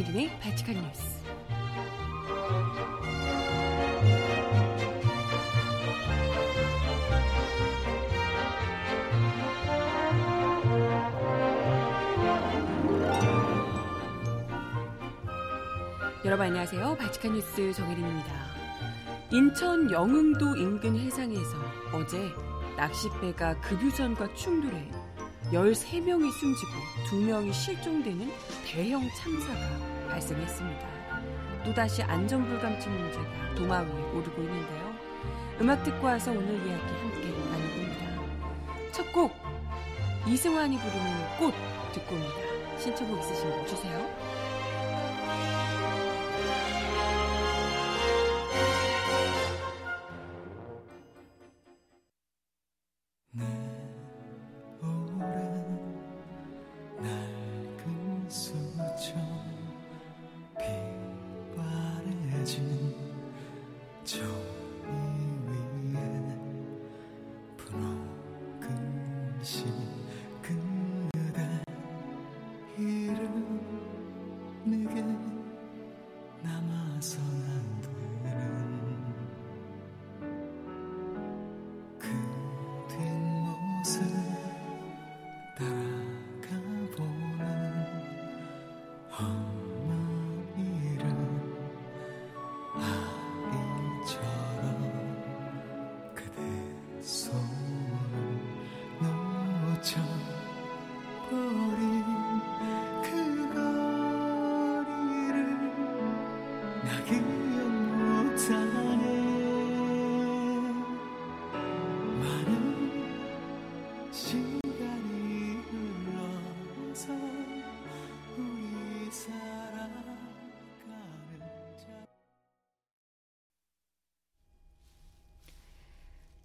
정혜림의 발칙한 뉴스. 여러분 안녕하세요. 발칙한 뉴스 정혜림입니다. 인천 영흥도 인근 해상에서 어제 낚싯배가 급유선과 충돌해 13명이 숨지고 2명이 실종되는 대형 참사가 발생했습니다. 또다시 안전불감증 문제가 도마 위에 오르고 있는데요. 음악 듣고 와서 오늘 이야기 함께 나눠봅니다. 첫 곡 이승환이 부르는 꽃 듣고 옵니다. 신청곡 있으신 분 주세요.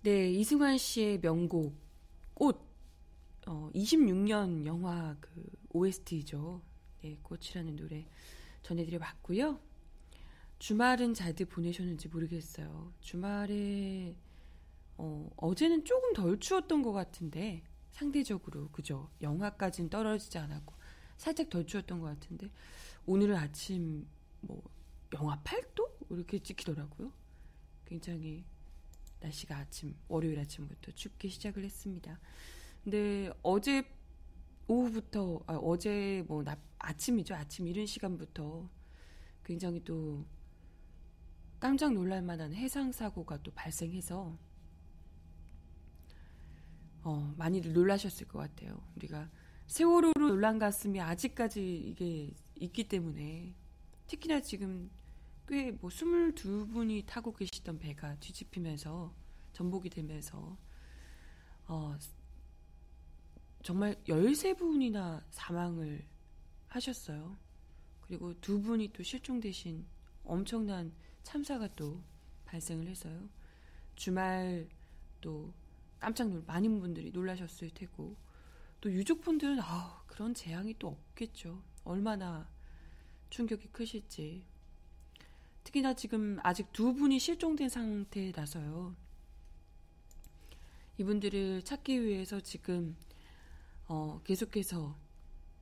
네, 이승환 씨의 명곡 꽃 어, 26년 영화 그 OST죠. 네, 꽃이라는 노래 전해드려 봤고요. 주말은 잘들 보내셨는지 모르겠어요. 주말에 어, 어제는 조금 덜 추웠던 것 같은데 상대적으로 그죠? 영하까지는 떨어지지 않았고 살짝 덜 추웠던 것 같은데 오늘은 아침 뭐 영하 8도 이렇게 찍히더라고요. 굉장히 날씨가 아침 월요일 아침부터 춥게 시작을 했습니다. 근데 어제 오후부터 아, 어제 뭐 나, 아침이죠 아침 이른 시간부터 굉장히 또 깜짝 놀랄 만한 해상 사고가 또 발생해서 어, 많이들 놀라셨을 것 같아요. 우리가 세월호로 놀란 가슴이 아직까지 이게 있기 때문에 특히나 지금 꽤뭐 22분이 타고 계시던 배가 뒤집히면서 전복이 되면서 어, 정말 13분이나 사망을 하셨어요. 그리고 두 분이 또 실종되신 엄청난 참사가 또 발생을 해서요. 주말 또 깜짝 놀 많은 분들이 놀라셨을 테고 또 유족분들은 아, 그런 재앙이 또 없겠죠. 얼마나 충격이 크실지 특히나 지금 아직 두 분이 실종된 상태라서요. 이분들을 찾기 위해서 지금 어, 계속해서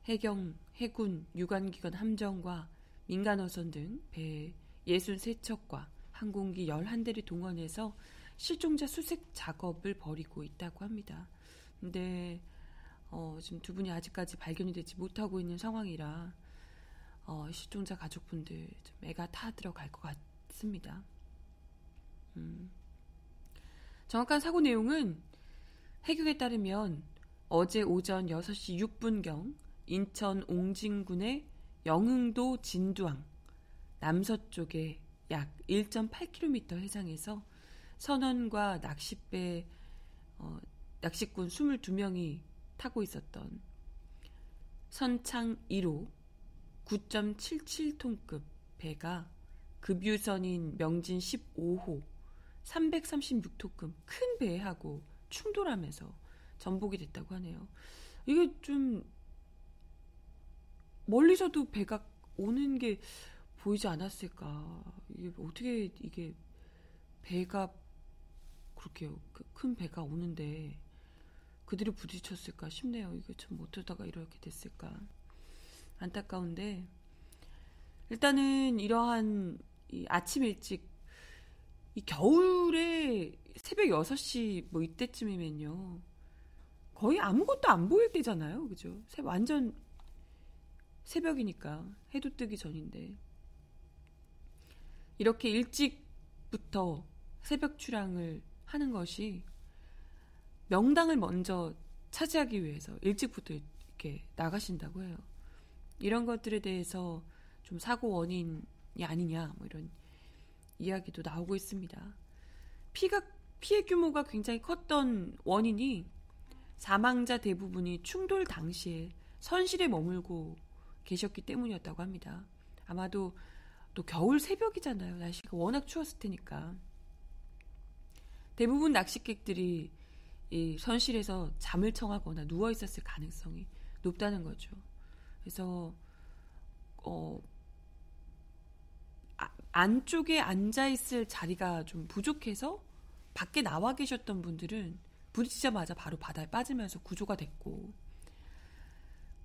해경, 해군, 유관기관 함정과 민간어선 등 배 63척과 항공기 11대를 동원해서 실종자 수색 작업을 벌이고 있다고 합니다. 근데 어, 지금 두 분이 아직까지 발견이 되지 못하고 있는 상황이라 어, 실종자 가족분들 좀 애가 타 들어갈 것 같습니다. 음. 정확한 사고 내용은 해경에 따르면 어제 오전 6시 6분경 인천 옹진군의 영흥도 진두항 남서쪽에 약 1.8km 해상에서 선원과 낚싯배 어, 낚시꾼 22명이 타고 있었던 선창 1호 9.77톤급 배가 급유선인 명진 15호 336톤급 큰 배하고 충돌하면서 전복이 됐다고 하네요. 이게 좀 멀리서도 배가 오는 게 보이지 않았을까? 이게 어떻게 이게 배가 그렇게 큰 배가 오는데 그들이 부딪혔을까 싶네요. 이게 참 어쩌다가 이렇게 됐을까? 안타까운데 일단은 이러한 이 아침 일찍 이 겨울에 새벽 6시 뭐 이때쯤이면요. 거의 아무것도 안 보일 때잖아요. 그죠? 완전 새벽이니까 해도 뜨기 전인데 이렇게 일찍부터 새벽 출항을 하는 것이 명당을 먼저 차지하기 위해서 일찍부터 이렇게 나가신다고 해요. 이런 것들에 대해서 좀 사고 원인이 아니냐 뭐 이런 이야기도 나오고 있습니다. 피가 피해 규모가 굉장히 컸던 원인이 사망자 대부분이 충돌 당시에 선실에 머물고 계셨기 때문이었다고 합니다. 아마도 또 겨울 새벽이잖아요. 날씨가 워낙 추웠을 테니까. 대부분 낚시객들이 이 선실에서 잠을 청하거나 누워 있었을 가능성이 높다는 거죠. 그래서 어 아, 안쪽에 앉아 있을 자리가 좀 부족해서 밖에 나와 계셨던 분들은 부딪히자마자 바로 바다에 빠지면서 구조가 됐고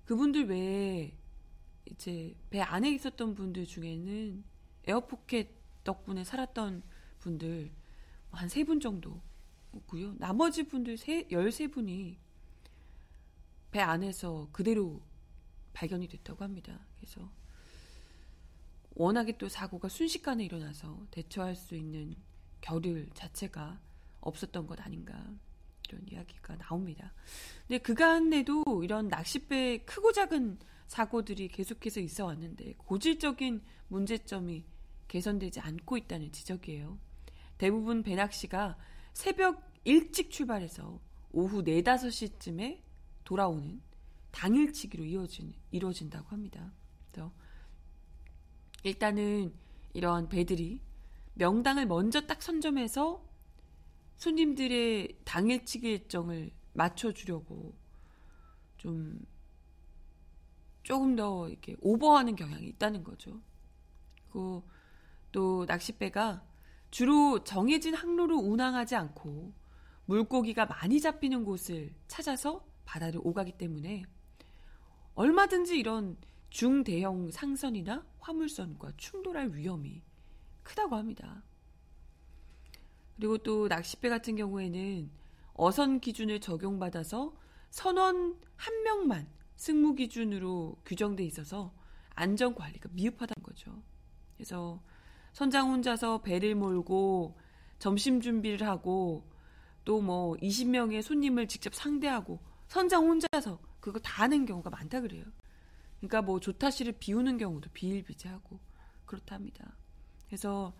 그분들 외에 이제 배 안에 있었던 분들 중에는 에어포켓 덕분에 살았던 분들 한 세 분 정도 고요. 나머지 분들 세, 13분이 배 안에서 그대로 발견이 됐다고 합니다. 그래서 워낙에 또 사고가 순식간에 일어나서 대처할 수 있는 겨를 자체가 없었던 것 아닌가 이런 이야기가 나옵니다. 근데 그간에도 이런 낚싯배 크고 작은 사고들이 계속해서 있어 왔는데 고질적인 문제점이 개선되지 않고 있다는 지적이에요. 대부분 배낚시가 새벽 일찍 출발해서 오후 4, 5시쯤에 돌아오는 당일치기로 이어진, 이루어진다고 합니다. 그래서 일단은 이러한 배들이 명당을 먼저 딱 선점해서 손님들의 당일치기 일정을 맞춰주려고 좀 조금 더 이렇게 오버하는 경향이 있다는 거죠. 그리고 또 낚싯배가 주로 정해진 항로로 운항하지 않고 물고기가 많이 잡히는 곳을 찾아서 바다를 오가기 때문에 얼마든지 이런 중대형 상선이나 화물선과 충돌할 위험이 크다고 합니다. 그리고 또 낚싯배 같은 경우에는 어선 기준을 적용받아서 선원 한 명만 승무 기준으로 규정돼 있어서 안전 관리가 미흡하다는 거죠. 그래서 선장 혼자서 배를 몰고 점심 준비를 하고 또 뭐 20명의 손님을 직접 상대하고 선장 혼자서 그거 다 하는 경우가 많다 그래요. 그러니까 뭐 조타실을 비우는 경우도 비일비재하고 그렇답니다. 그래서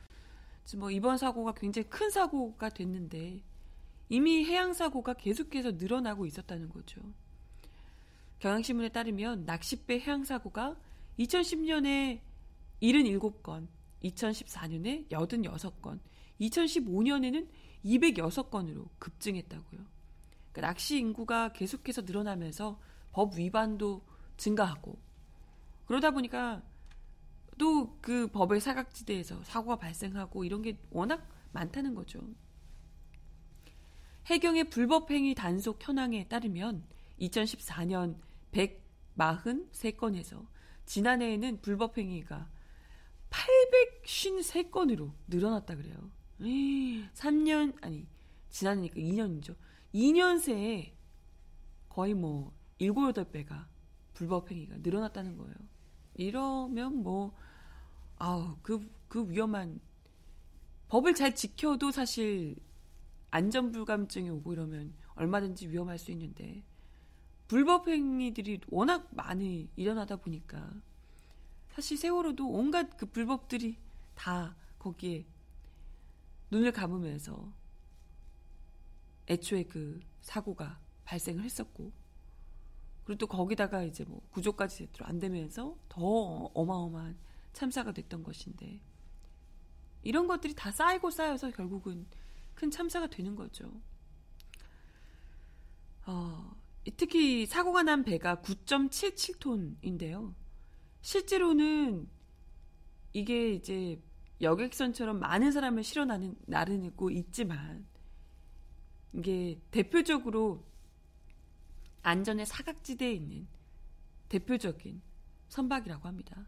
뭐 이번 사고가 굉장히 큰 사고가 됐는데 이미 해양 사고가 계속해서 늘어나고 있었다는 거죠. 경향신문에 따르면 낚싯배 해양 사고가 2010년에 77건, 2014년에 86건, 2015년에는 206건으로 급증했다고요. 그러니까 낚시 인구가 계속해서 늘어나면서 법 위반도 증가하고 그러다 보니까 또 그 법의 사각지대에서 사고가 발생하고 이런 게 워낙 많다는 거죠. 해경의 불법행위 단속 현황에 따르면 2014년 143건에서 지난해에는 불법행위가 853건으로 늘어났다 그래요. 3년, 아니, 지난해니까 2년이죠. 2년 새에 거의 뭐 7, 8배가 불법 행위가 늘어났다는 거예요. 이러면 뭐, 아우, 그, 그 위험한, 법을 잘 지켜도 사실 안전 불감증이 오고 이러면 얼마든지 위험할 수 있는데, 불법 행위들이 워낙 많이 일어나다 보니까 사실 세월호도 온갖 그 불법들이 다 거기에 눈을 감으면서 애초에 그 사고가 발생을 했었고 그리고 또 거기다가 이제 뭐 구조까지 제대로 안 되면서 더 어마어마한 참사가 됐던 것인데 이런 것들이 다 쌓이고 쌓여서 결국은 큰 참사가 되는 거죠. 어, 특히 사고가 난 배가 9.77톤인데요. 실제로는 이게 이제 여객선처럼 많은 사람을 실어 나르고 있지만 이게 대표적으로 안전의 사각지대에 있는 대표적인 선박이라고 합니다.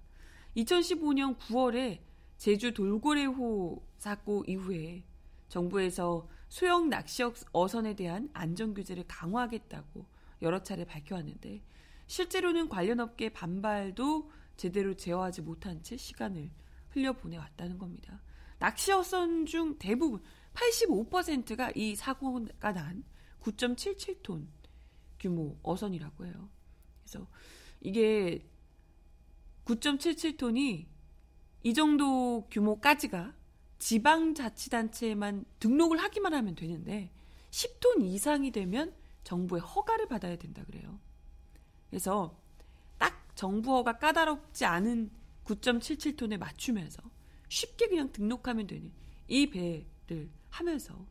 2015년 9월에 제주 돌고래호 사고 이후에 정부에서 소형 낚시 어선에 대한 안전 규제를 강화하겠다고 여러 차례 밝혀왔는데 실제로는 관련 업계 반발도 제대로 제어하지 못한 채 시간을 흘려보내왔다는 겁니다. 낚시 어선 중 대부분 85%가 이 사고가 난 9.77톤 규모 어선이라고 해요. 그래서 이게 9.77톤이 이 정도 규모까지가 지방자치단체에만 등록을 하기만 하면 되는데 10톤 이상이 되면 정부의 허가를 받아야 된다 그래요. 그래서 딱 정부 허가 까다롭지 않은 9.77톤에 맞추면서 쉽게 그냥 등록하면 되는 이 배를 하면서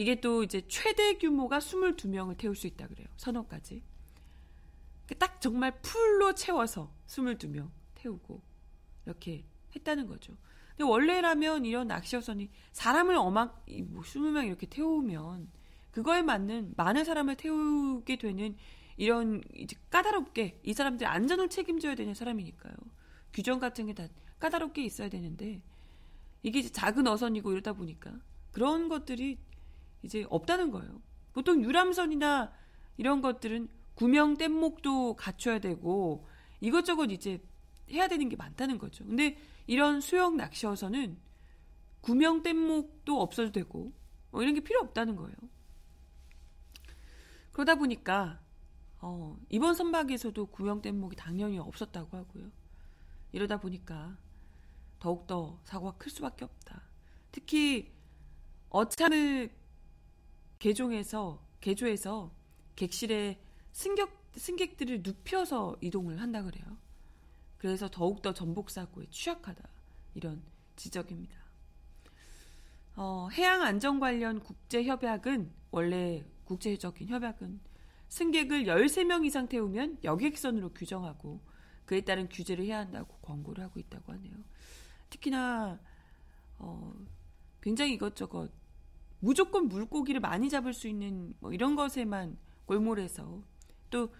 이게 또 이제 최대 규모가 22명을 태울 수 있다 그래요. 선원까지. 딱 정말 풀로 채워서 22명 태우고 이렇게 했다는 거죠. 근데 원래라면 이런 낚시어선이 사람을 어막 뭐 20명 이렇게 태우면 그거에 맞는 많은 사람을 태우게 되는 이런 이제 까다롭게 이 사람들 안전을 책임져야 되는 사람이니까요. 규정 같은 게 다 까다롭게 있어야 되는데 이게 작은 어선이고 이러다 보니까 그런 것들이 이제 없다는 거예요. 보통 유람선이나 이런 것들은 구명 뗏목도 갖춰야 되고 이것저것 이제 해야 되는 게 많다는 거죠. 근데 이런 수영 낚시어선은 구명 뗏목도 없어도 되고 뭐 이런 게 필요 없다는 거예요. 그러다 보니까 어, 이번 선박에서도 구명 뗏목이 당연히 없었다고 하고요. 이러다 보니까 더욱더 사고가 클 수밖에 없다. 특히 어참을 개종해서 개조해서 객실에 승객 승객들을 눕혀서 이동을 한다 그래요. 그래서 더욱더 전복 사고에 취약하다 이런 지적입니다. 어, 해양 안전 관련 국제 협약은 원래 국제적인 협약은 승객을 13명 이상 태우면 여객선으로 규정하고 그에 따른 규제를 해야 한다고 권고를 하고 있다고 하네요. 특히나 어, 굉장히 이것저것 무조건 물고기를 많이 잡을 수 있는 뭐 이런 것에만 골몰해서 또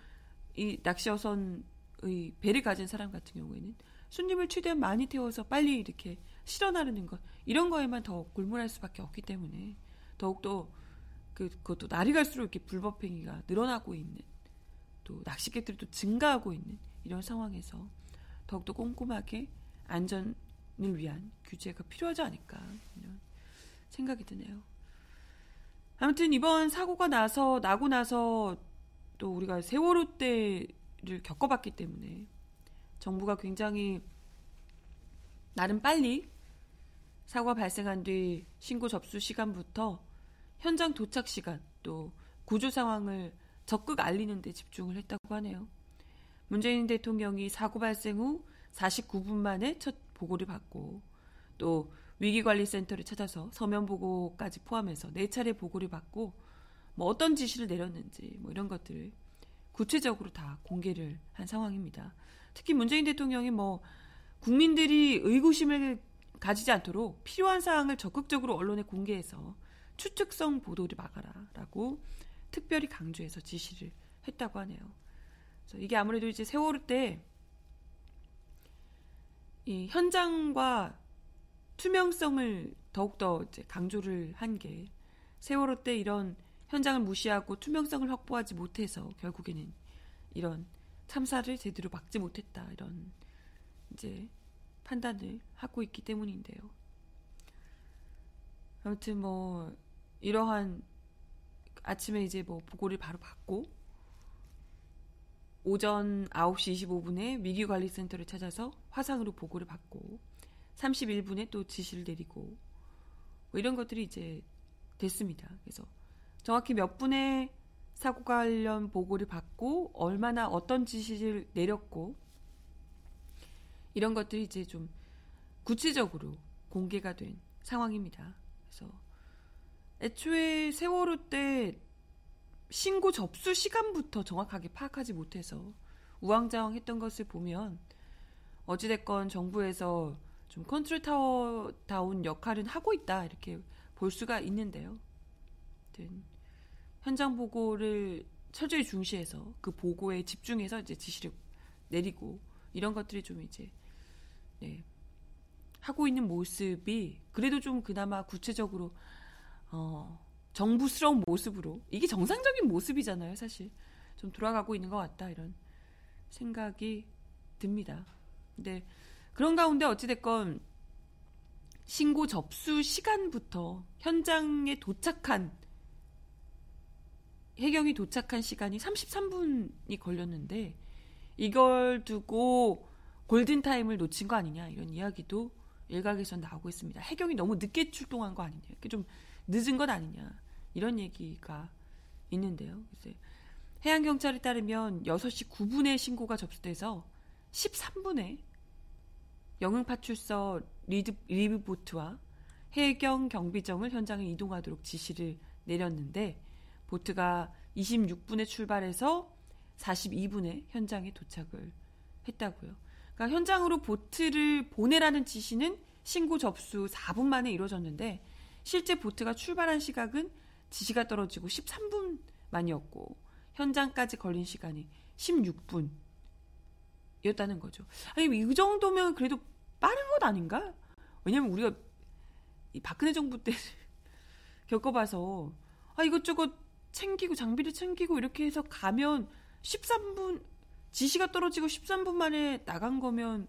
이 낚시어선의 배를 가진 사람 같은 경우에는 손님을 최대한 많이 태워서 빨리 이렇게 실어 나르는 것 이런 거에만 더 골몰할 수밖에 없기 때문에 더욱더 그, 그것도 날이 갈수록 이렇게 불법행위가 늘어나고 있는 또 낚시객들도 증가하고 있는 이런 상황에서 더욱더 꼼꼼하게 안전을 위한 규제가 필요하지 않을까 이런 생각이 드네요. 아무튼 이번 사고가 나서 나고 나서 또 우리가 세월호 때를 겪어봤기 때문에 정부가 굉장히 나름 빨리 사고가 발생한 뒤 신고 접수 시간부터 현장 도착 시간 또 구조 상황을 적극 알리는 데 집중을 했다고 하네요. 문재인 대통령이 사고 발생 후 49분 만에 첫 보고를 받고 또 위기관리센터를 찾아서 서면 보고까지 포함해서 네 차례 보고를 받고 뭐 어떤 지시를 내렸는지 뭐 이런 것들을 구체적으로 다 공개를 한 상황입니다. 특히 문재인 대통령이 뭐 국민들이 의구심을 가지지 않도록 필요한 사항을 적극적으로 언론에 공개해서 추측성 보도를 막아라라고 특별히 강조해서 지시를 했다고 하네요. 그래서 이게 아무래도 이제 세월호 때 이 현장과 투명성을 더욱더 이제 강조를 한 게 세월호 때 이런 현장을 무시하고 투명성을 확보하지 못해서 결국에는 이런 참사를 제대로 막지 못했다 이런 이제 판단을 하고 있기 때문인데요. 아무튼 뭐 이러한 아침에 이제 뭐 보고를 바로 받고 오전 9시 25분에 위기관리센터를 찾아서 화상으로 보고를 받고 31분에 또 지시를 내리고 뭐 이런 것들이 이제 됐습니다. 그래서 정확히 몇 분의 사고 관련 보고를 받고 얼마나 어떤 지시를 내렸고 이런 것들이 이제 좀 구체적으로 공개가 된 상황입니다. 그래서 애초에 세월호 때 신고 접수 시간부터 정확하게 파악하지 못해서 우왕좌왕했던 것을 보면 어찌됐건 정부에서 좀 컨트롤 타워다운 역할은 하고 있다 이렇게 볼 수가 있는데요. 현장 보고를 철저히 중시해서 그 보고에 집중해서 이제 지시를 내리고 이런 것들이 좀 이제 네, 하고 있는 모습이 그래도 좀 그나마 구체적으로 어, 정부스러운 모습으로 이게 정상적인 모습이잖아요, 사실. 좀 돌아가고 있는 것 같다 이런 생각이 듭니다. 근데 그런 가운데 어찌됐건 신고 접수 시간부터 현장에 도착한 해경이 도착한 시간이 33분이 걸렸는데 이걸 두고 골든 타임을 놓친 거 아니냐 이런 이야기도 일각에서 나오고 있습니다. 해경이 너무 늦게 출동한 거 아니냐. 좀 늦은 것 아니냐. 이런 얘기가 있는데요. 글쎄, 해양 경찰에 따르면 6시 9분에 신고가 접수돼서 13분에 영흥파출소 리드, RIB보트와 해경 경비정을 현장에 이동하도록 지시를 내렸는데 보트가 26분에 출발해서 42분에 현장에 도착을 했다고요. 그러니까 현장으로 보트를 보내라는 지시는 신고 접수 4분 만에 이루어졌는데 실제 보트가 출발한 시각은 지시가 떨어지고 13분 만이었고 현장까지 걸린 시간이 16분 이었다는 거죠. 아니 이 정도면 그래도 빠른 것 아닌가? 왜냐면 우리가 이 박근혜 정부 때 겪어봐서 아 이것저것 챙기고 장비를 챙기고 이렇게 해서 가면 13분 지시가 떨어지고 13분 만에 나간 거면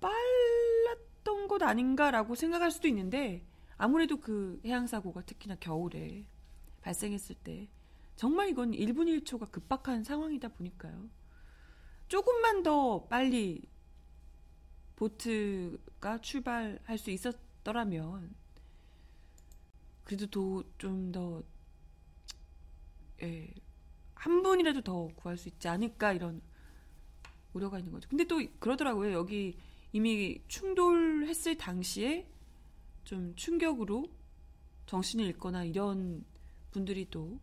빨랐던 것 아닌가라고 생각할 수도 있는데 아무래도 그 해양 사고가 특히나 겨울에 발생했을 때 정말 이건 1분 1초가 급박한 상황이다 보니까요. 조금만 더 빨리 보트가 출발할 수 있었더라면 그래도 좀더 예, 한 분이라도 더 구할 수 있지 않을까 이런 우려가 있는 거죠. 근데 또 그러더라고요. 여기 이미 충돌했을 당시에 좀 충격으로 정신을 잃거나 이런 분들이 또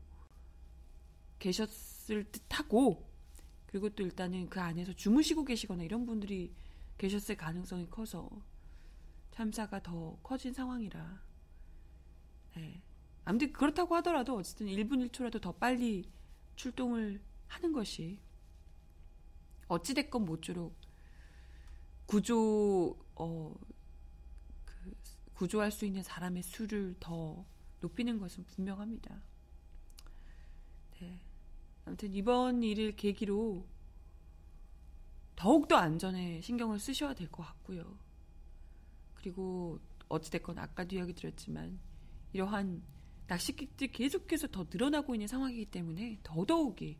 계셨을 듯하고 그리고 또 일단은 그 안에서 주무시고 계시거나 이런 분들이 계셨을 가능성이 커서 참사가 더 커진 상황이라 네. 아무튼 그렇다고 하더라도 어쨌든 1분 1초라도 더 빨리 출동을 하는 것이 어찌됐건 모쪼록 구조 어, 그 구조할 수 있는 사람의 수를 더 높이는 것은 분명합니다. 네. 아무튼 이번 일을 계기로 더욱더 안전에 신경을 쓰셔야 될 것 같고요. 그리고 어찌됐건 아까도 이야기 드렸지만 이러한 낚시객들이 계속해서 더 늘어나고 있는 상황이기 때문에 더더욱이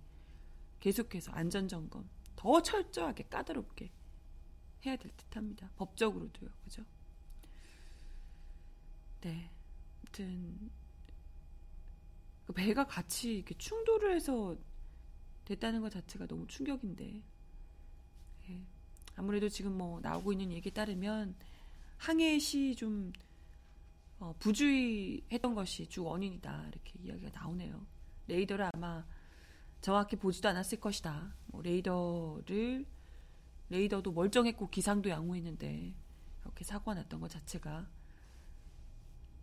계속해서 안전점검 더 철저하게 까다롭게 해야 될 듯합니다. 법적으로도요, 그죠? 네, 아무튼 그 배가 같이 이렇게 충돌을 해서 됐다는 것 자체가 너무 충격인데 예. 아무래도 지금 뭐 나오고 있는 얘기에 따르면 항해 시좀 어, 부주의했던 것이 주 원인이다 이렇게 이야기가 나오네요. 레이더를 아마 정확히 보지도 않았을 것이다. 뭐 레이더를 레이더도 멀쩡했고 기상도 양호했는데 이렇게 사고가 났던 것 자체가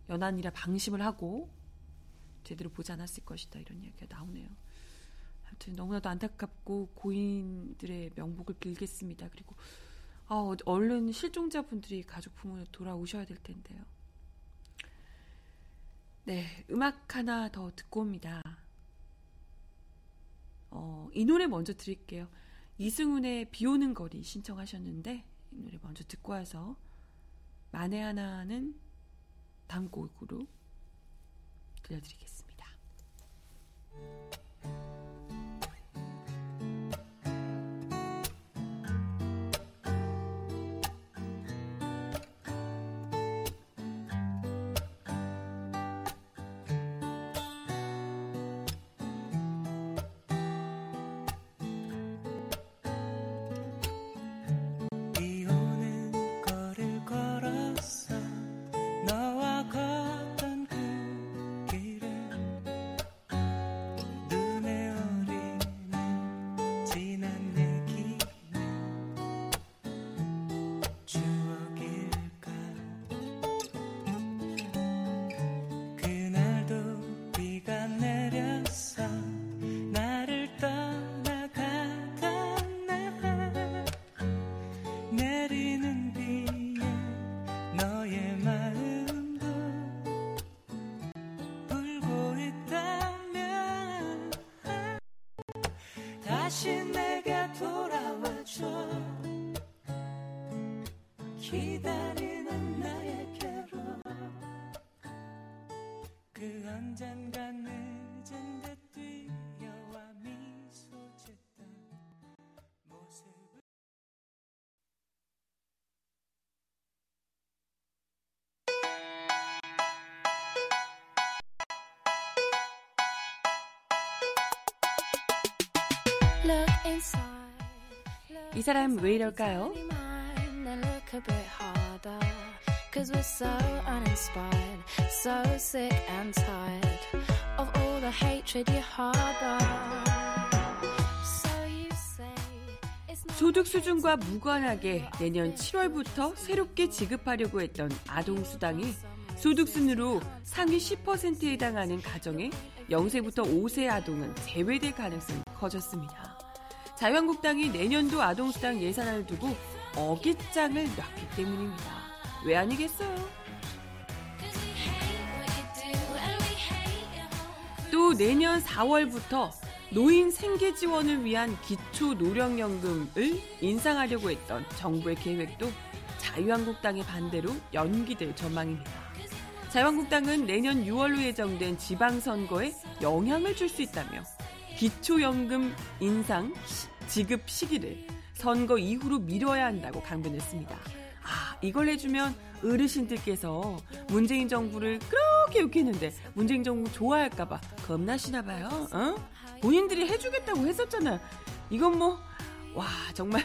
연안이라 방심을 하고 제대로 보지 않았을 것이다 이런 이야기가 나오네요. 아무튼 너무나도 안타깝고 고인들의 명복을 빌겠습니다. 그리고 아, 얼른 실종자분들이 가족 부모로 돌아오셔야 될 텐데요. 네, 음악 하나 더 듣고 옵니다. 어, 이 노래 먼저 드릴게요. 이승훈의 비 오는 거리 신청하셨는데, 이 노래 먼저 듣고 와서, 만에 하나는 다음 곡으로 들려드리겠습니다. 그 언젠가 늦은 듯 뛰어와 미소 짓던 모습 이 사람 왜 이럴까요? Cause we're so uninspired, so sick and tired of all the hatred you harbor. So you say it's not 소득 수준과 무관하게 내년 7월부터 새롭게 지급하려고 했던 아동수당이 소득순으로 상위 10%에 해당하는 가정에 0세부터 5세 아동은 제외될 가능성이 커졌습니다. 자유한국당이 내년도 아동수당 예산안을 두고 어깃장을 놨기 때문입니다. 왜 아니겠어요? 또 내년 4월부터 노인 생계 지원을 위한 기초 노령연금을 인상하려고 했던 정부의 계획도 자유한국당의 반대로 연기될 전망입니다. 자유한국당은 내년 6월로 예정된 지방선거에 영향을 줄 수 있다며 기초연금 인상 시- 지급 시기를 선거 이후로 미뤄야 한다고 강변했습니다. 아, 이걸 해주면 어르신들께서 문재인 정부를 그렇게 욕했는데 문재인 정부 좋아할까봐 겁나시나 봐요. 어? 본인들이 해주겠다고 했었잖아요. 이건 뭐, 와, 정말.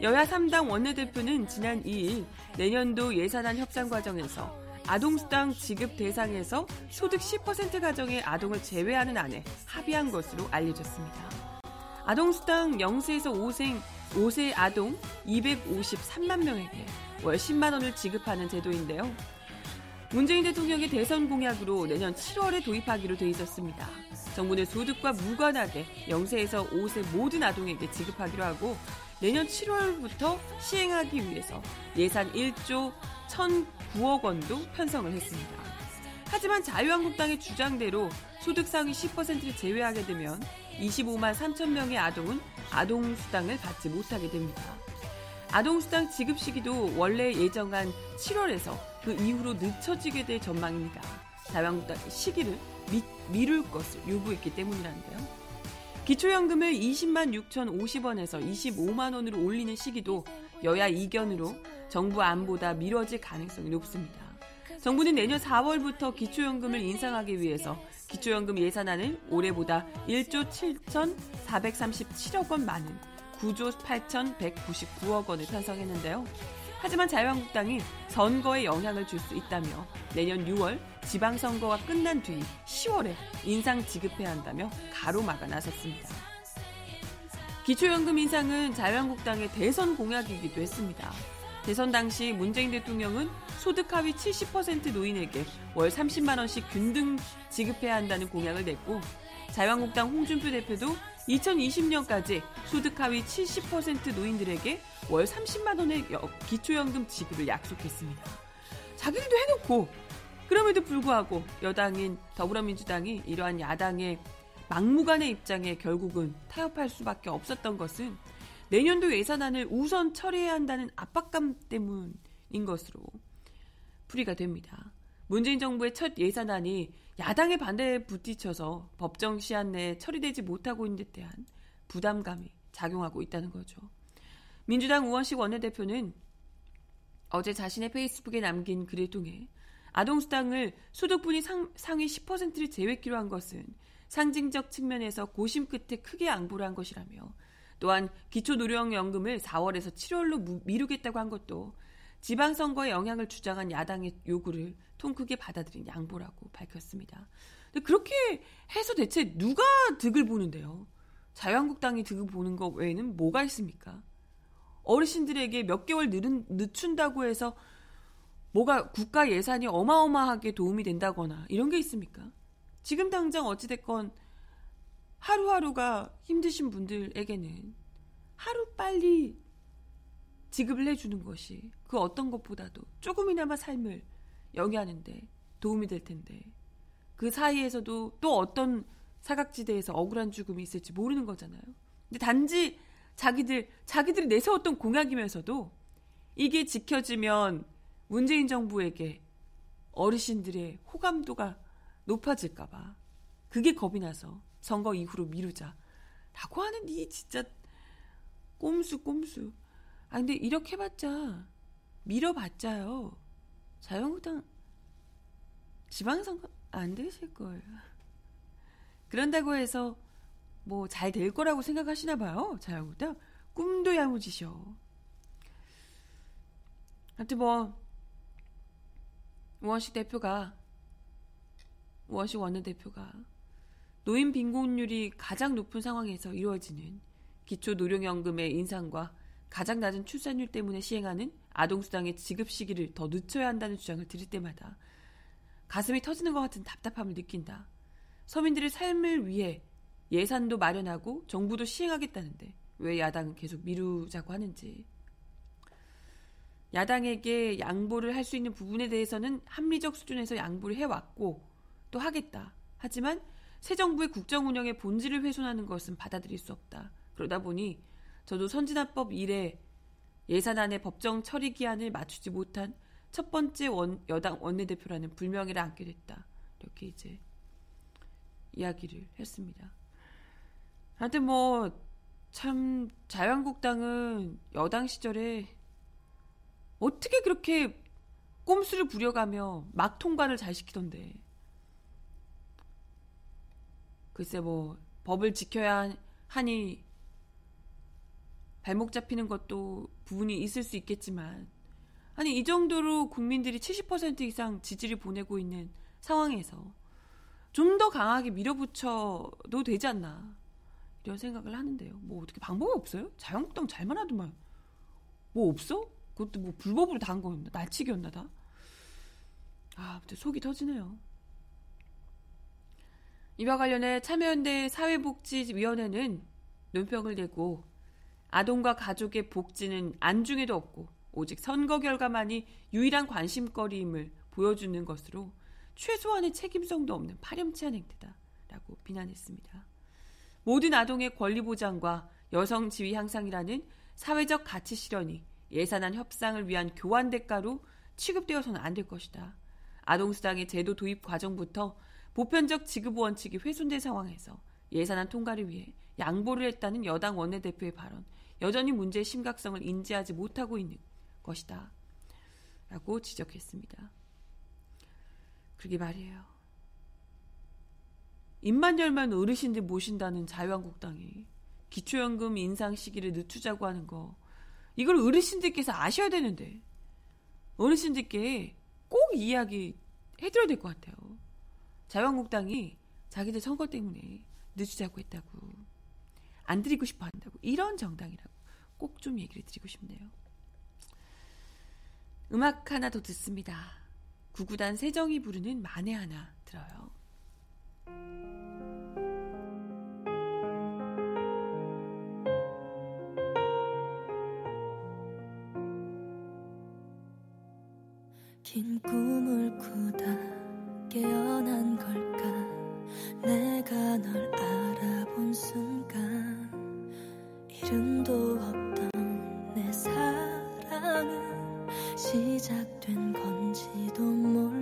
여야 3당 원내대표는 지난 2일 내년도 예산안 협상 과정에서 아동수당 지급 대상에서 소득 10% 가정의 아동을 제외하는 안에 합의한 것으로 알려졌습니다. 아동수당 0세에서 5세, 5세 아동 253만 명에게 월 10만 원을 지급하는 제도인데요. 문재인 대통령의 대선 공약으로 내년 7월에 도입하기로 돼 있었습니다. 정부는 소득과 무관하게 0세에서 5세 모든 아동에게 지급하기로 하고 내년 7월부터 시행하기 위해서 예산 1조 1,009억 원도 편성을 했습니다. 하지만 자유한국당의 주장대로 소득 상위 10%를 제외하게 되면 25만 3천 명의 아동은 아동수당을 받지 못하게 됩니다. 아동수당 지급 시기도 원래 예정한 7월에서 그 이후로 늦춰지게 될 전망입니다. 자유한국당이 시기를 미, 미룰 것을 요구했기 때문이라는데요. 기초연금을 20만 6,050원에서 25만 원으로 올리는 시기도 여야 이견으로 정부 안보다 미뤄질 가능성이 높습니다. 정부는 내년 4월부터 기초연금을 인상하기 위해서 기초연금 예산안을 올해보다 1조 7,437억 원 많은 9조 8,199억 원을 편성했는데요. 하지만 자유한국당이 선거에 영향을 줄 수 있다며 내년 6월 지방선거가 끝난 뒤 10월에 인상 지급해야 한다며 가로막아 나섰습니다. 기초연금 인상은 자유한국당의 대선 공약이기도 했습니다. 대선 당시 문재인 대통령은 소득 하위 70% 노인에게 월 30만 원씩 균등 지급해야 한다는 공약을 냈고 자유한국당 홍준표 대표도 2020년까지 소득 하위 70% 노인들에게 월 30만 원의 여- 기초연금 지급을 약속했습니다. 자기들도 해놓고 그럼에도 불구하고 여당인 더불어민주당이 이러한 야당의 막무가내 입장에 결국은 타협할 수밖에 없었던 것은 내년도 예산안을 우선 처리해야 한다는 압박감 때문인 것으로 풀이가 됩니다. 문재인 정부의 첫 예산안이 야당의 반대에 부딪혀서 법정 시한 내에 처리되지 못하고 있는 데 대한 부담감이 작용하고 있다는 거죠. 민주당 우원식 원내대표는 어제 자신의 페이스북에 남긴 글을 통해 아동수당을 소득분이 상, 상위 10%를 제외키로 한 것은 상징적 측면에서 고심 끝에 크게 양보를 한 것이라며 또한 기초노령연금을 4월에서 7월로 미루겠다고 한 것도 지방선거에 영향을 주장한 야당의 요구를 통 크게 받아들인 양보라고 밝혔습니다. 근데 그렇게 해서 대체 누가 득을 보는데요? 자유한국당이 득을 보는 것 외에는 뭐가 있습니까? 어르신들에게 몇 개월 늦은, 늦춘다고 해서 뭐가 국가 예산이 어마어마하게 도움이 된다거나 이런 게 있습니까? 지금 당장 어찌됐건 하루하루가 힘드신 분들에게는 하루 빨리 지급을 해주는 것이 그 어떤 것보다도 조금이나마 삶을 영위하는데 도움이 될 텐데 그 사이에서도 또 어떤 사각지대에서 억울한 죽음이 있을지 모르는 거잖아요. 근데 단지 자기들 자기들이 내세웠던 공약이면서도 이게 지켜지면 문재인 정부에게 어르신들의 호감도가 높아질까봐 그게 겁이 나서 선거 이후로 미루자. 라고 하는 이 진짜 꼼수 꼼수. 아 근데 이렇게 해봤자 밀어봤자요. 자유한국당 지방선거 안 되실 거예요. 그런다고 해서 뭐 잘 될 거라고 생각하시나 봐요 자유한국당. 꿈도 야무지셔. 하여튼 뭐 우원식 대표가 우원식 원내대표가 노인 빈곤율이 가장 높은 상황에서 이루어지는 기초 노령연금의 인상과 가장 낮은 출산율 때문에 시행하는 아동수당의 지급 시기를 더 늦춰야 한다는 주장을 들을 때마다 가슴이 터지는 것 같은 답답함을 느낀다. 서민들의 삶을 위해 예산도 마련하고 정부도 시행하겠다는데 왜 야당은 계속 미루자고 하는지. 야당에게 양보를 할 수 있는 부분에 대해서는 합리적 수준에서 양보를 해왔고 또 하겠다. 하지만 새 정부의 국정 운영의 본질을 훼손하는 것은 받아들일 수 없다. 그러다 보니 저도 선진화법 이래 예산안의 법정 처리 기한을 맞추지 못한 첫 번째 원, 여당 원내대표라는 불명예를 안게 됐다. 이렇게 이제 이야기를 했습니다. 하여튼 뭐 참 자유한국당은 여당 시절에 어떻게 그렇게 꼼수를 부려가며 막 통과를 잘 시키던데. 글쎄 뭐 법을 지켜야 하니 발목 잡히는 것도 부분이 있을 수 있겠지만 아니 이 정도로 국민들이 70% 이상 지지를 보내고 있는 상황에서 좀 더 강하게 밀어붙여도 되지 않나 이런 생각을 하는데요. 뭐 어떻게 방법이 없어요? 자유한국당 잘만 하더만 뭐 없어? 그것도 뭐 불법으로 다 한 거였나? 날치기였나 다? 아, 속이 터지네요. 이와 관련해 참여연대 사회복지위원회는 논평을 내고 아동과 가족의 복지는 안중에도 없고 오직 선거 결과만이 유일한 관심거리임을 보여주는 것으로 최소한의 책임성도 없는 파렴치한 행태다라고 비난했습니다. 모든 아동의 권리 보장과 여성 지위 향상이라는 사회적 가치 실현이 예산안 협상을 위한 교환 대가로 취급되어서는 안 될 것이다. 아동수당의 제도 도입 과정부터 보편적 지급 원칙이 훼손된 상황에서 예산안 통과를 위해 양보를 했다는 여당 원내대표의 발언, 여전히 문제의 심각성을 인지하지 못하고 있는 것이다. 라고 지적했습니다. 그러게 말이에요. 입만 열면 어르신들 모신다는 자유한국당이 기초연금 인상 시기를 늦추자고 하는 거 이걸 어르신들께서 아셔야 되는데 어르신들께 꼭 이야기 해드려야 될 것 같아요. 자유한국당이 자기들 선거 때문에 늦추자고 했다고 안 드리고 싶어 한다고 이런 정당이라고 꼭 좀 얘기를 드리고 싶네요. 음악 하나 더 듣습니다. 구구단 세정이 부르는 만에 하나 들어요. 긴 꿈을 꾸다 깨어난 걸까? 내가 널 알아본 순간 이름도 없던 내 사랑은 시작된 건지도 몰라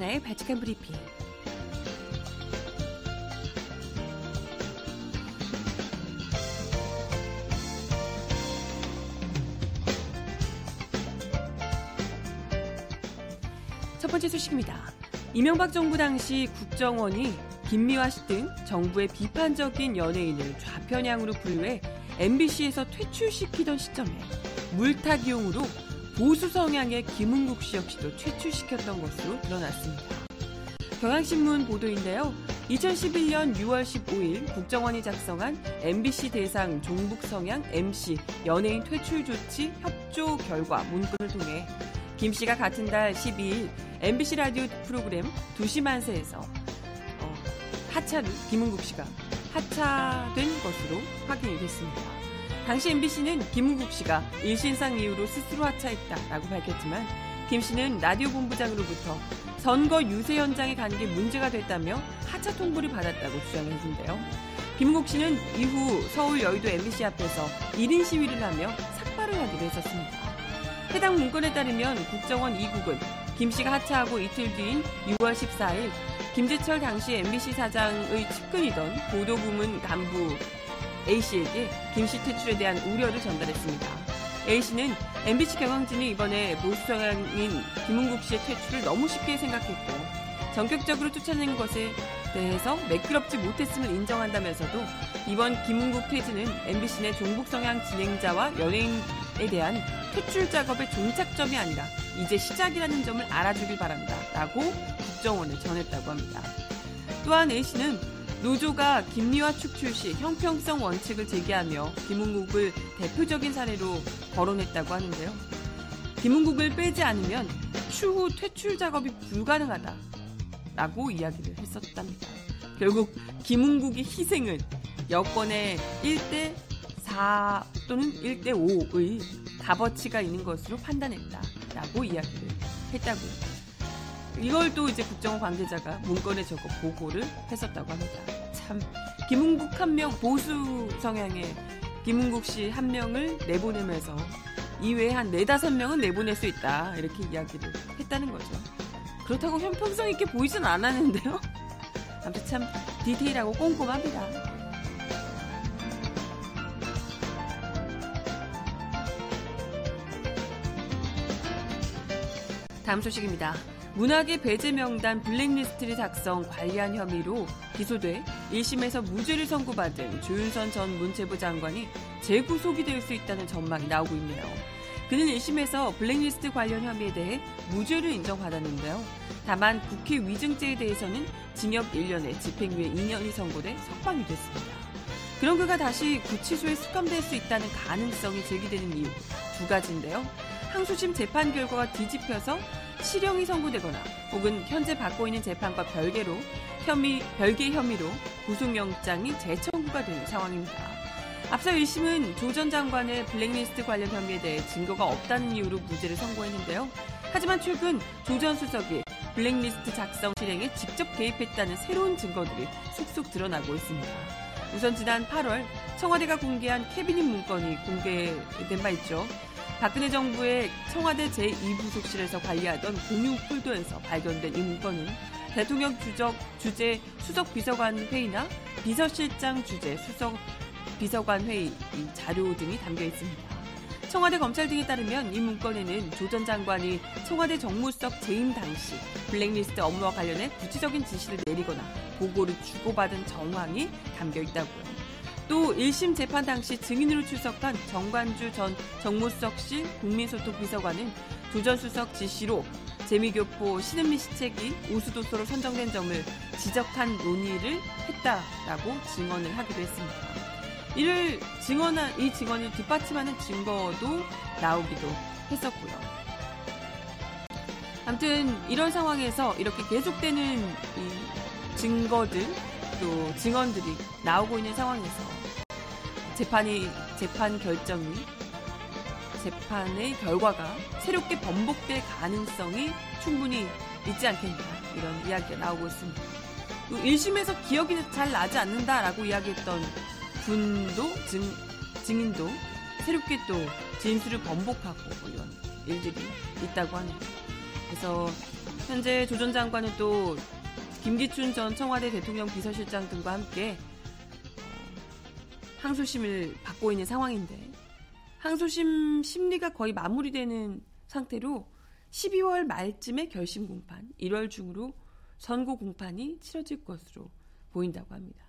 정하나의 발칙한 브리핑. 첫 번째 소식입니다. 이명박 정부 당시 국정원이 김미화 씨 등 정부의 비판적인 연예인을 좌편향으로 분류해 MBC에서 퇴출시키던 시점에 물타기용으로 보수 성향의 김은국 씨 역시도 퇴출시켰던 것으로 드러났습니다. 경향신문 보도인데요. 2011년 6월 15일 국정원이 작성한 MBC 대상 종북 성향 MC 연예인 퇴출 조치 협조 결과 문건을 통해 김 씨가 같은 달 12일 MBC 라디오 프로그램 2시 만세에서 어, 하차를 김은국 씨가 하차된 것으로 확인이 됐습니다. 당시 MBC는 김은국 씨가 일신상 이유로 스스로 하차했다라고 밝혔지만 김 씨는 라디오 본부장으로부터 선거 유세 현장에 가는 게 문제가 됐다며 하차 통보를 받았다고 주장했는데요. 김은국 씨는 이후 서울 여의도 MBC 앞에서 1인 시위를 하며 삭발을 하기로 했었습니다. 해당 문건에 따르면 국정원 2국은 김 씨가 하차하고 이틀 뒤인 6월 14일 김재철 당시 MBC 사장의 측근이던 보도부문 간부 A씨에게 김씨 퇴출에 대한 우려를 전달했습니다. A씨는 MBC 경영진이 이번에 보수 성향인 김은국 씨의 퇴출을 너무 쉽게 생각했고 전격적으로 쫓아낸 것에 대해서 매끄럽지 못했음을 인정한다면서도 이번 김은국 퇴진은 MBC 내 종북 성향 진행자와 연예인에 대한 퇴출 작업의 종착점이 아니라 이제 시작이라는 점을 알아주길 바란다 라고 국정원에 전했다고 합니다. 또한 A씨는 노조가 김리화 축 출 시 형평성 원칙을 제기하며 김은국을 대표적인 사례로 거론했다고 하는데요. 김은국을 빼지 않으면 추후 퇴출 작업이 불가능하다 라고 이야기를 했었답니다. 결국 김은국의 희생은 여권의 1대 4 또는 1대 5의 값어치가 있는 것으로 판단했다 라고 이야기를 했다고요. 이걸 또 이제 국정원 관계자가 문건에 적어 보고를 했었다고 합니다. 참 김은국 한 명 보수 성향의 김은국 씨 한 명을 내보내면서 이외에 한 네다섯 명은 내보낼 수 있다 이렇게 이야기를 했다는 거죠. 그렇다고 형평성 있게 보이진 않았는데요. 아무튼 참 디테일하고 꼼꼼합니다. 다음 소식입니다. 문학의 배제 명단 블랙리스트를 작성 관리한 혐의로 기소돼 1심에서 무죄를 선고받은 조윤선 전 문체부 장관이 재구속이 될 수 있다는 전망이 나오고 있네요. 그는 1심에서 블랙리스트 관련 혐의에 대해 무죄를 인정받았는데요. 다만 국회 위증죄에 대해서는 징역 1년에 집행유예 2년이 선고돼 석방이 됐습니다. 그런 그가 다시 구치소에 수감될 수 있다는 가능성이 제기되는 이유 두 가지인데요. 항소심 재판 결과가 뒤집혀서 실형이 선고되거나 혹은 현재 받고 있는 재판과 별개로 혐의, 별개 혐의로 구속영장이 재청구가 되는 상황입니다. 앞서 1심은 조 전 장관의 블랙리스트 관련 혐의에 대해 증거가 없다는 이유로 무죄를 선고했는데요. 하지만 최근 조 전 수석이 블랙리스트 작성 실행에 직접 개입했다는 새로운 증거들이 속속 드러나고 있습니다. 우선 지난 8월 청와대가 공개한 캐비닛 문건이 공개된 바 있죠. 박근혜 정부의 청와대 제2부속실에서 관리하던 공유 폴더에서 발견된 이 문건은 대통령 주적 주재 수석 비서관 회의나 비서실장 주재 수석 비서관 회의 자료 등이 담겨 있습니다. 청와대 검찰 등에 따르면 이 문건에는 조 전 장관이 청와대 정무수석 재임 당시 블랙리스트 업무와 관련해 구체적인 지시를 내리거나 보고를 주고받은 정황이 담겨 있다고요. 또 1심 재판 당시 증인으로 출석한 정관주 전 정무수석실 국민소통 비서관은 조 전 수석 지시로 재미교포 신은미 시책이 우수도서로 선정된 점을 지적한 논의를 했다라고 증언을 하기도 했습니다. 이를 증언한 이 증언을 뒷받침하는 증거도 나오기도 했었고요. 아무튼 이런 상황에서 이렇게 계속되는 이 증거들 또 증언들이 나오고 있는 상황에서 재판이 재판 결정이 재판의 결과가 새롭게 번복될 가능성이 충분히 있지 않겠냐 이런 이야기가 나오고 있습니다. 1심에서 기억이 잘 나지 않는다라고 이야기했던 분도 증, 증인도 새롭게 또 진술을 번복하고 뭐 이런 일들이 있다고 하네요. 그래서 현재 조전 장관은 또 김기춘 전 청와대 대통령 비서실장 등과 함께 항소심을 받고 있는 상황인데 항소심 심리가 거의 마무리되는 상태로 12월 말쯤에 결심 공판, 1월 중으로 선고 공판이 치러질 것으로 보인다고 합니다.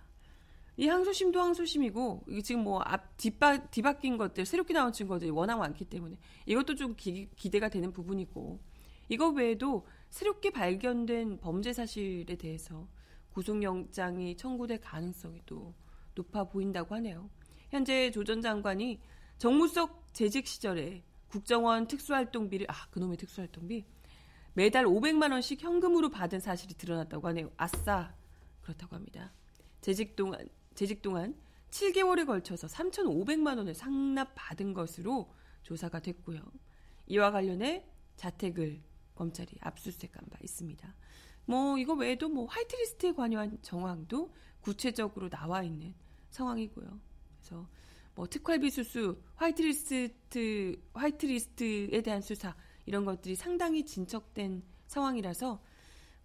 이 항소심도 항소심이고 이게 지금 뭐 앞 뒷바 뒤바뀐 것들 새롭게 나온 증거들이 워낙 많기 때문에 이것도 좀 기, 기대가 되는 부분이고 이거 외에도 새롭게 발견된 범죄 사실에 대해서 구속영장이 청구될 가능성이 또 높아 보인다고 하네요. 현재 조 전 장관이 정무석 재직 시절에 국정원 특수활동비를 아 그놈의 특수활동비 매달 500만 원씩 현금으로 받은 사실이 드러났다고 하네요. 아싸 그렇다고 합니다. 재직 동안 재직 동안 7개월에 걸쳐서 3,500만 원을 상납 받은 것으로 조사가 됐고요. 이와 관련해 자택을 검찰이 압수수색한 바 있습니다. 뭐 이거 외에도 뭐 화이트리스트에 관여한 정황도 구체적으로 나와 있는 상황이고요. 그래서 뭐 특활비 수수, 화이트리스트 화이트리스트에 대한 수사 이런 것들이 상당히 진척된 상황이라서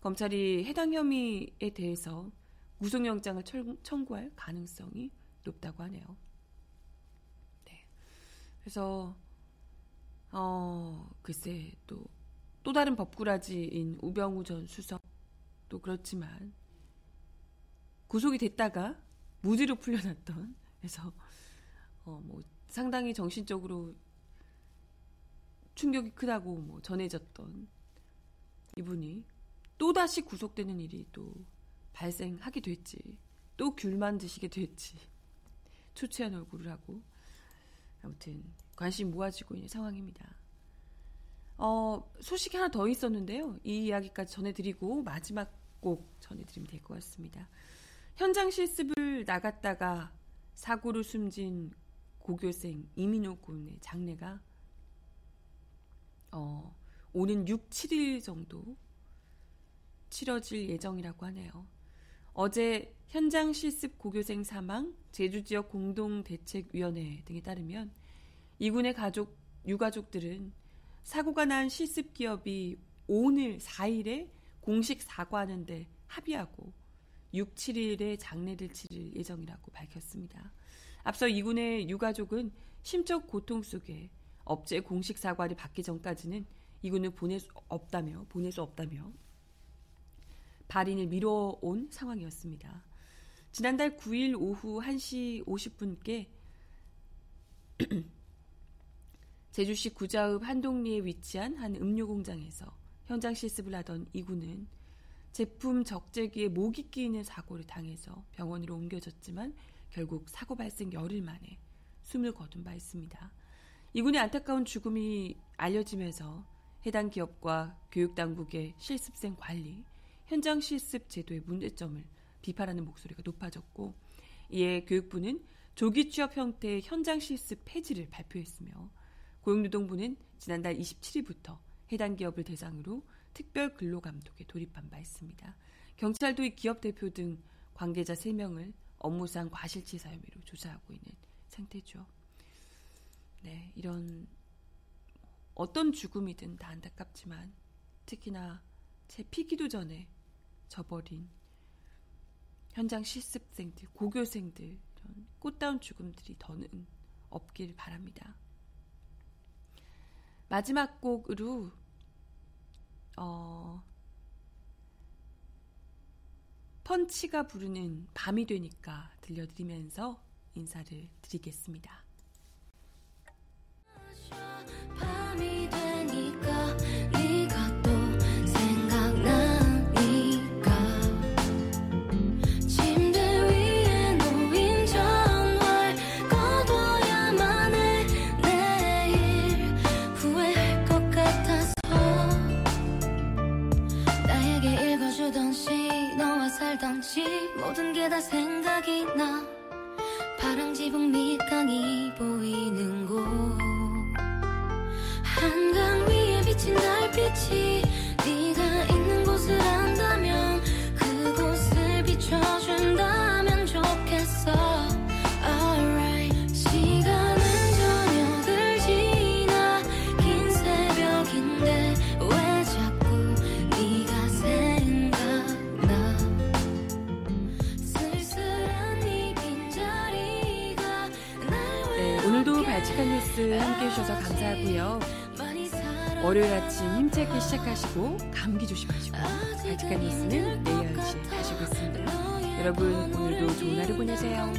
검찰이 해당 혐의에 대해서 구속영장을 청구할 가능성이 높다고 하네요. 네. 그래서 어 글쎄 또 또 다른 법꾸라지인 우병우 전 수석도 그렇지만 구속이 됐다가 무죄로 풀려났던 그래서 어 뭐 상당히 정신적으로 충격이 크다고 뭐 전해졌던 이분이 또 다시 구속되는 일이 또 발생하게 됐지. 또 귤만 드시게 됐지. 초췌한 얼굴을 하고. 아무튼 관심 모아지고 있는 상황입니다. 어, 소식이 하나 더 있었는데요. 이 이야기까지 전해드리고 마지막 곡 전해드리면 될 것 같습니다. 현장 실습을 나갔다가 사고로 숨진 고교생 이민호 군의 장례가 어, 오는 6, 7일 정도 치러질 예정이라고 하네요. 어제 현장 실습 고교생 사망 제주 지역 공동대책위원회 등에 따르면 이군의 가족 유가족들은 사고가 난 실습 기업이 오늘 4일에 공식 사과하는데 합의하고 6, 7일에 장례를 치를 예정이라고 밝혔습니다. 앞서 이군의 유가족은 심적 고통 속에 업체 공식 사과를 받기 전까지는 이군을 보낼 수 없다며 보낼 수 없다며 발인을 미뤄온 상황이었습니다. 지난달 9일 오후 1시 50분께 제주시 구자읍 한동리에 위치한 한 음료 공장에서 현장 실습을 하던 이군은 제품 적재기에 목이 끼이는 사고를 당해서 병원으로 옮겨졌지만 결국 사고 발생 열흘 만에 숨을 거둔 바 있습니다. 이군의 안타까운 죽음이 알려지면서 해당 기업과 교육당국의 실습생 관리, 현장 실습 제도의 문제점을 비판하는 목소리가 높아졌고 이에 교육부는 조기 취업 형태의 현장 실습 폐지를 발표했으며 고용노동부는 지난달 27일부터 해당 기업을 대상으로 특별 근로감독에 돌입한 바 있습니다. 경찰도 이 기업 대표 등 관계자 3명을 업무상 과실치사 혐의로 조사하고 있는 상태죠. 네, 이런 어떤 죽음이든 다 안타깝지만 특히나 제 피기도 전에 저버린 현장 실습생들, 고교생들 이런 꽃다운 죽음들이 더는 없길 바랍니다. 마지막 곡으로 어, 펀치가 부르는 밤이 되니까 들려드리면서 인사를 드리겠습니다. 밤이 살던지 모든 게 다 생각이 나. 파랑 지붕 밑 강이 보이는 곳. 한강 위에 비친 달빛이 감기 조심하시고 발칙한 뉴스는 내일 10시에 다시 뵙겠습니다. 여러분 오늘도 좋은 하루 보내세요.